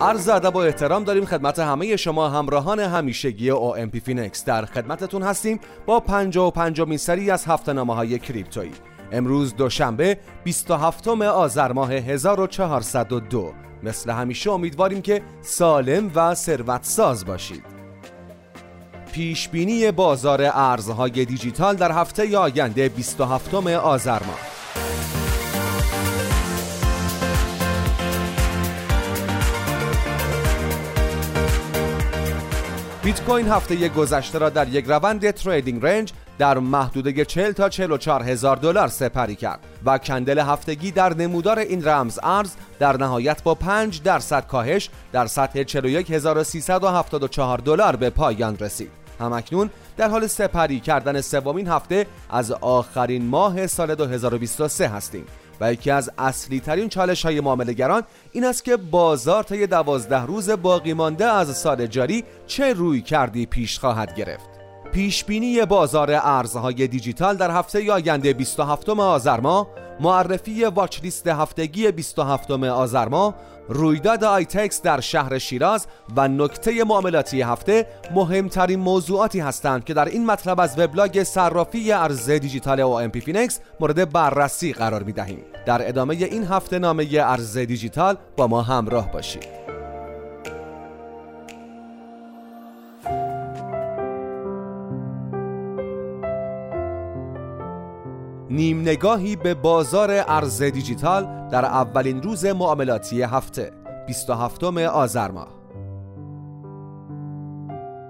عرض ادب و احترام داریم خدمت همه شما همراهان همیشگی OMPFinex در خدمتتون هستیم با 55 و سری از هفته نامه های کریپتویی. امروز دوشنبه 27 آذر ماه 1402 مثل همیشه امیدواریم که سالم و ثروت ساز باشید. پیشبینی بازار ارزهای دیجیتال در هفته آینده 27 آذر ماه بیت کوین هفته گذشته را در یک روند تریدینگ رنج در محدوده 40 تا 44 هزار دلار سپری کرد و کندل هفتگی در نمودار این رمز ارز در نهایت با 5 درصد کاهش در سطح 41374 دلار به پایان رسید. همکنون در حال سپری کردن سومین هفته از آخرین ماه سال 2023 هستیم و یکی از اصلی ترین چالش های معاملهگران این است که بازار طی دوازده روز باقی مانده از سال جاری چه رویکردی پیش خواهد گرفت. پیشبینی بازار ارزهای دیجیتال در هفته آینده 27 آذر ماه معرفی watch list هفتگی 27 آذر ماه رویداد آیتکس در شهر شیراز و نکته معاملاتی هفته مهمترین موضوعاتی هستند که در این مطلب از وبلاگ صرافی ارز دیجیتال OMP مورد بررسی قرار می دهیم در ادامه این هفته نامه ارز دیجیتال با ما همراه باشید. نیم نگاهی به بازار ارز دیجیتال در اولین روز معاملاتی هفته 27 آذر ماه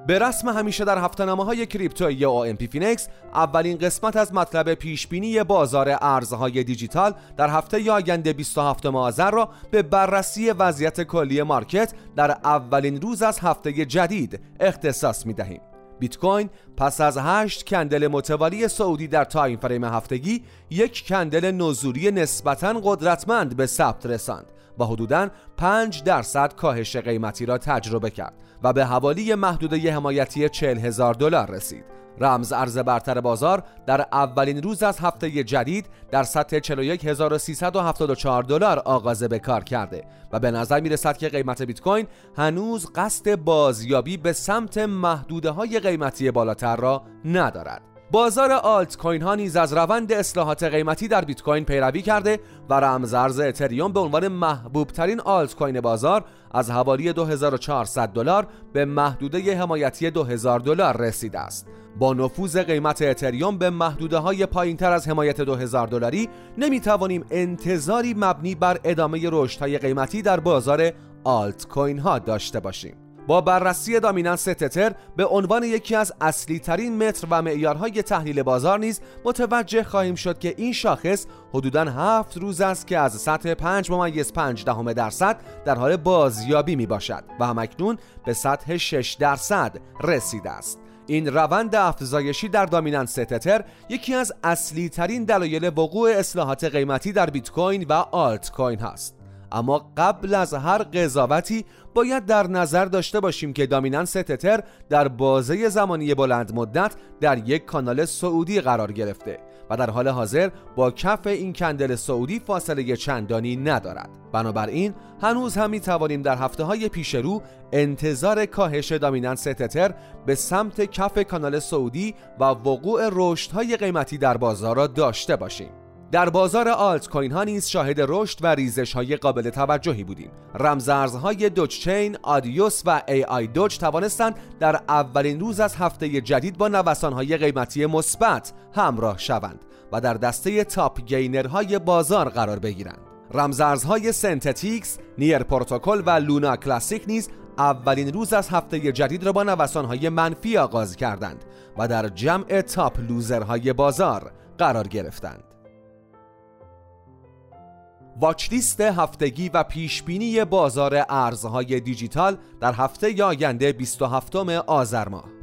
به رسم همیشه در هفته نامه های کریپتویی پی فینکس اولین قسمت از مطلب پیشبینی بازار ارزهای دیجیتال در هفته آینده 27 آذر را به بررسی وضعیت کلی market در اولین روز از هفته جدید اختصاص می دهیم. بیت کوین پس از هشت candle متوالی صعودی در time frame هفتگی یک candle نزولی نسبتا قدرتمند به ثبت رساند و حدوداً 5 درصد کاهش قیمتی را تجربه کرد و به حوالی محدوده حمایتی 40 هزار دلار رسید. رمز ارز برتر بازار در اولین روز از هفته جدید در سطح 41374 دلار آغاز به کار کرده و به نظر می رسد که قیمت بیت کوین هنوز قصد بازیابی به سمت محدوده های قیمتی بالاتر را ندارد. بازار آلت کوین ها نیز از روند اصلاحات قیمتی در بیت کوین پیروی کرده و رمز ارز اتریوم به عنوان محبوب ترین آلت کوین بازار از حوالی 2400 دلار به محدوده حمایتی 2000 دلار رسیده است. با نفوذ قیمت اتریوم به محدوده های پایین تر از حمایت 2000 دلاری نمی توانیم انتظاری مبنی بر ادامه رشد های قیمتی در بازار آلت کوین ها داشته باشیم. با بررسی دامیننس تتر به عنوان یکی از اصلی ترین متر و معیارهای تحلیل بازار نیز متوجه خواهیم شد که این شاخص حدوداً هفت روز است که از سطح 5 ممیز 5 دهم درصد در حال بازیابی می باشد و همکنون به سطح 6 درصد رسیده است. این روند افزایشی در دامیننس تتر یکی از اصلی ترین دلایل وقوع اصلاحات قیمتی در بیت کوین و آلت کوین هست. اما قبل از هر قضاوتی باید در نظر داشته باشیم که دامیننس تتر در بازه زمانی بلند مدت در یک کانال سعودی قرار گرفته و در حال حاضر با کف این کندل سعودی فاصله چندانی ندارد. بنابراین هنوز هم می توانیم در هفته های پیش رو انتظار کاهش دامیننس تتر به سمت کف کانال سعودی و وقوع رشد های قیمتی در بازار را داشته باشیم. در بازار آلت کوین ها نیز شاهد رشد و ریزش های قابل توجهی بودیم. رمزارزهای دوج چین، آدیوس و ای آی دوج توانستند در اولین روز از هفته جدید با نوسان های قیمتی مثبت همراه شوند و در دسته top gainer های بازار قرار بگیرند. رمزارزهای Synthetix، Near Protocol و Luna Classic نیز اولین روز از هفته جدید را با نوسانهای منفی آغاز کردند و در جمع top loser های بازار قرار گرفتند. watchlist هفتگی و پیشبینی بازار ارزهای دیجیتال در هفته آینده 27 آذر ماه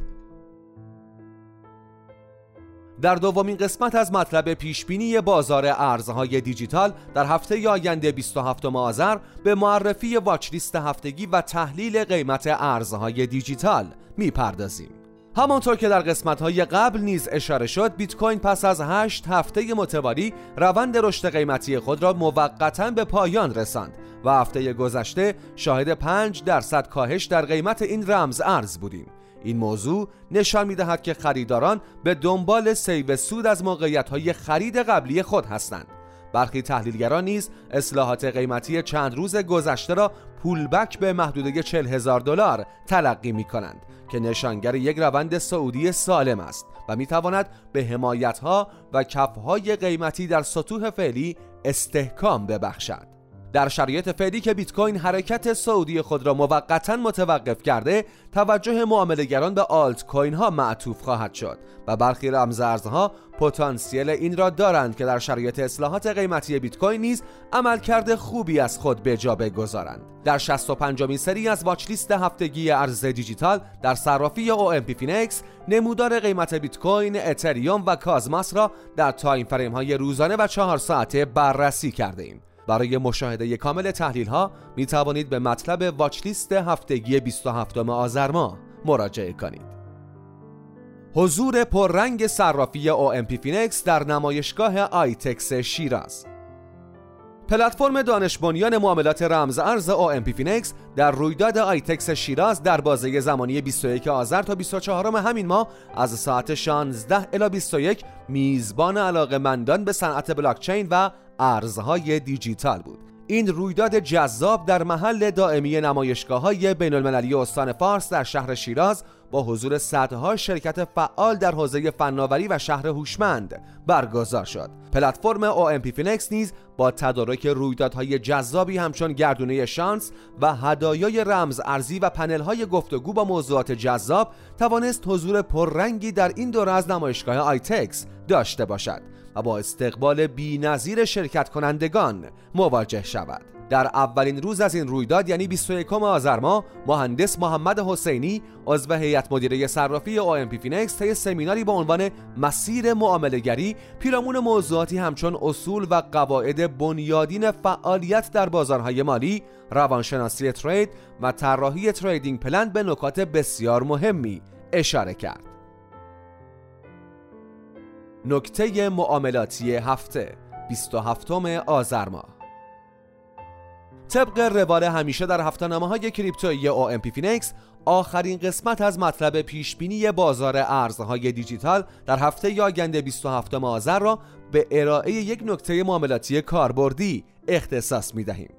در دومین قسمت از مطلب پیشبینی بازار ارزهای دیجیتال در هفته آینده 27 آذر به معرفی واچلیست هفتگی و تحلیل قیمت ارزهای دیجیتال می‌پردازیم. همانطور که در قسمت های قبل نیز اشاره شد بیت کوین پس از 8 هفته متوالی روند رشد قیمتی خود را موقتا به پایان رساند و هفته گذشته شاهد 5 درصد کاهش در قیمت این رمز ارز بودیم. این موضوع نشان می دهد که خریداران به دنبال سیو سود از موقعیت های خرید قبلی خود هستند. برخی تحلیلگران نیز اصلاحات قیمتی چند روز گذشته را پولبک به محدوده 40 هزار دلار تلقی می کنند که نشانگر یک روند سعودی سالم است و می تواند به حمایت ها و کفهای قیمتی در سطوح فعلی استحکام ببخشد. در شرایط فعلی که بیت کوین حرکت سعودی خود را موقتا متوقف کرده توجه معاملهگران به آلت کوین ها معطوف خواهد شد و برخی رمزارزها پتانسیل این را دارند که در شرایط اصلاحات قیمتی بیت کوین نیز عملکرد خوبی از خود به جا بگذارند. در 65 مین سری از watchlist هفتگی ارز دیجیتال در صرافی OMP Finex نمودار قیمت بیت کوین، اتریوم و Cosmos را در time frame های روزانه و چهار ساعته بررسی کرده ایم برای مشاهده کامل تحلیل ها می توانید به مطلب watchlist هفتگی 27 آذر ماه مراجعه کنید. حضور پررنگ صرافی OMP Finex در نمایشگاه آیتکس شیراز پلتفرم دانش بنیان معاملات رمز ارز OMP Finex در رویداد آیتکس شیراز در بازه زمانی 21 آذر تا 24 همین ماه از ساعت 16 الی 21 میزبان علاقه مندان به صنعت بلاکچین و ارزهای دیجیتال بود این رویداد جذاب در محل دائمی نمایشگاه های بین المللی استان فارس در شهر شیراز با حضور صدها شرکت فعال در حوزه فناوری و شهر هوشمند برگزار شد. پلتفرم OMP Finex نیز با تدارک رویدادهای جذابی همچون گردونه شانس و هدایای رمز ارزی و پنل های گفتگو با موضوعات جذاب توانست حضور پررنگی در این دوره از نمایشگاه آیتکس داشته باشد و با استقبال بینظیر شرکت کنندگان مواجه شود. در اولین روز از این رویداد یعنی 21 آذر ماه مهندس محمد حسینی عضو هیئت مدیره صرافی OMP Finex طی سمیناری با عنوان مسیر معاملهگری پیرامون موضوعاتی همچون اصول و قواعد بنیادین فعالیت در بازارهای مالی روانشناسی trade و طراحی trading plan به نکات بسیار مهمی اشاره کرد. نکته معاملاتی هفته 27 آذر ماه. طبق روال همیشه در هفتهنامه های crypto یی OMP Finex آخرین قسمت از مطلب پیشبینی بازار ارزهای دیجیتال در هفته آینده 27 آذر را به ارائه یک نکته معاملاتی کاربردی اختصاص می دهیم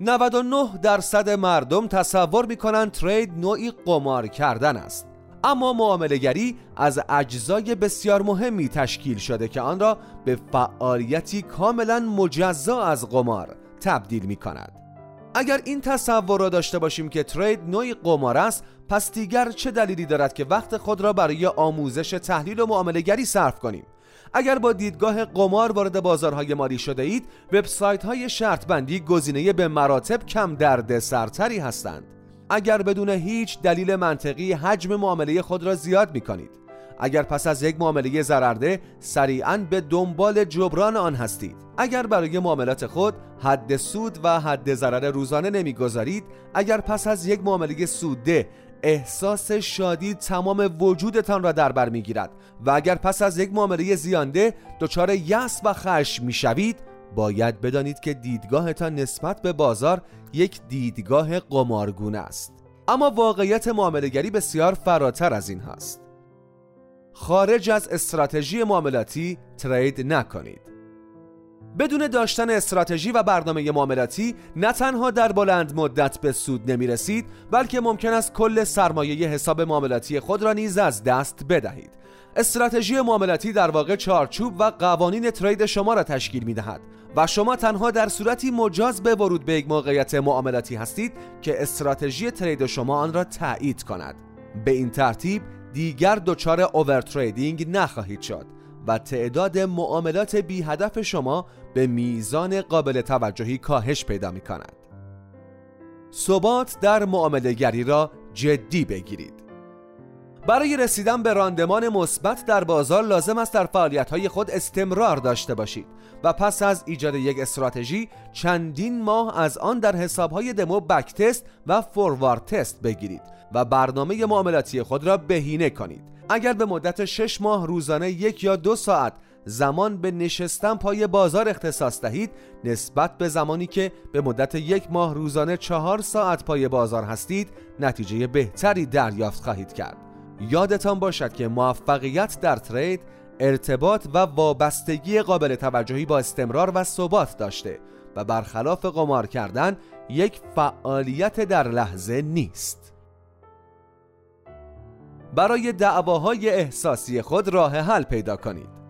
99 درصد مردم تصور می کنند ترید نوعی قمار کردن است. اما معاملهگری از اجزای بسیار مهمی تشکیل شده که آن را به فعالیتی کاملا مجزا از قمار تبدیل می کند اگر این تصور را داشته باشیم که ترید نوعی قمار است پس دیگر چه دلیلی دارد که وقت خود را برای آموزش تحلیل و معاملهگری صرف کنیم؟ اگر با دیدگاه قمار وارد بازارهای مالی شده اید وبسایت های شرط بندی گزینه به مراتب کم درد سرتری هستند. اگر بدون هیچ دلیل منطقی حجم معامله خود را زیاد می کنید اگر پس از یک معامله ضررده سریعا به دنبال جبران آن هستید. اگر برای معاملات خود حد سود و حد ضرر روزانه نمی‌گذارید اگر پس از یک معامله سودده احساس شادی تمام وجودتان را در بر می‌گیرد. و اگر پس از یک معامله زیانده دچار یأس و خشم می‌شوید باید بدانید که دیدگاهتان نسبت به بازار یک دیدگاه قمارگونه است. اما واقعیت معاملهگری بسیار فراتر از این هست خارج از استراتژی معاملاتی ترید نکنید. بدون داشتن استراتژی و برنامه معاملاتی نه تنها در بلند مدت به سود نمی رسید بلکه ممکن است کل سرمایه حساب معاملاتی خود را نیز از دست بدهید. استراتژی معاملاتی در واقع چارچوب و قوانین ترید شما را تشکیل می دهد و شما تنها در صورتی مجاز به ورود به یک موقعیت معاملاتی هستید که استراتژی ترید شما آن را تایید کند به این ترتیب دیگر دچار اوورتریدینگ نخواهید شد و تعداد معاملات بی هدف شما به میزان قابل توجهی کاهش پیدا می کند. ثبات در معامله گری را جدی بگیرید. برای رسیدن به راندمان مثبت در بازار لازم است در فعالیت‌های خود استمرار داشته باشید و پس از ایجاد یک استراتژی چندین ماه از آن در حسابهای دمو بک تست و فوروارد تست بگیرید و برنامه معاملاتی خود را بهینه کنید. اگر به مدت 6 ماه روزانه یک یا دو ساعت زمان به نشستن پای بازار اختصاص دهید نسبت به زمانی که به مدت یک ماه روزانه چهار ساعت پای بازار هستید نتیجه بهتری دریافت خواهید کرد. یادتان باشد که موفقیت در ترید ارتباط و وابستگی قابل توجهی با استمرار و ثبات داشته و برخلاف قمار کردن یک فعالیت در لحظه نیست. برای دعواهای احساسی خود راه حل پیدا کنید.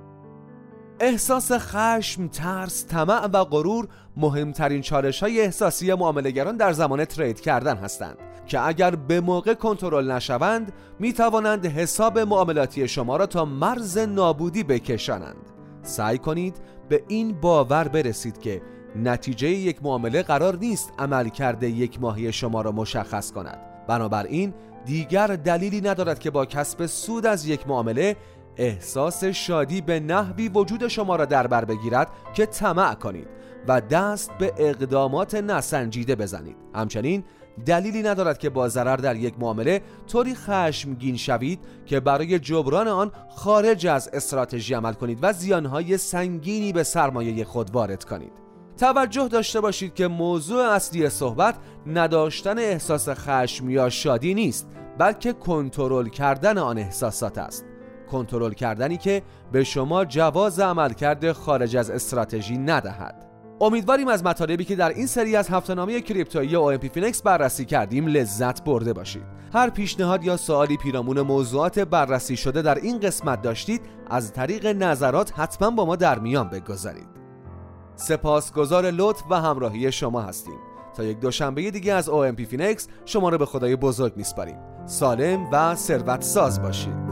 احساس خشم، ترس، طمع و غرور مهمترین چالش های احساسی معاملهگران در زمان ترید کردن هستند که اگر به موقع کنترل نشوند می توانند حساب معاملاتی شما را تا مرز نابودی بکشانند. سعی کنید به این باور برسید که نتیجه یک معامله قرار نیست عمل کرده یک ماهی شما را مشخص کند. بنابراین دیگر دلیلی ندارد که با کسب سود از یک معامله احساس شادی به نحوی وجود شما را در بر بگیرد که طمع کنید و دست به اقدامات نسنجیده بزنید. همچنین دلیلی ندارد که با ضرر در یک معامله طوری خشمگین شوید که برای جبران آن خارج از استراتژی عمل کنید و زیانهای سنگینی به سرمایه خود وارد کنید. توجه داشته باشید که موضوع اصلی صحبت نداشتن احساس خشم یا شادی نیست بلکه کنترل کردن آن احساسات است. کنترل کردنی که به شما جواز عملکرد خارج از استراتژی ندهد. امیدواریم از مطالبی که در این سری از هفتهنامه crypto یی OMP Finex بررسی کردیم لذت برده باشید. هر پیشنهاد یا سوالی پیرامون موضوعات بررسی شده در این قسمت داشتید از طریق نظرات حتما با ما در میان بگذارید. سپاسگزار لطف و همراهی شما هستیم. تا یک دوشنبه دیگه از او فینکس شما را به خدای بزرگ میسپاریم. سالم و ثروت ساز باشید.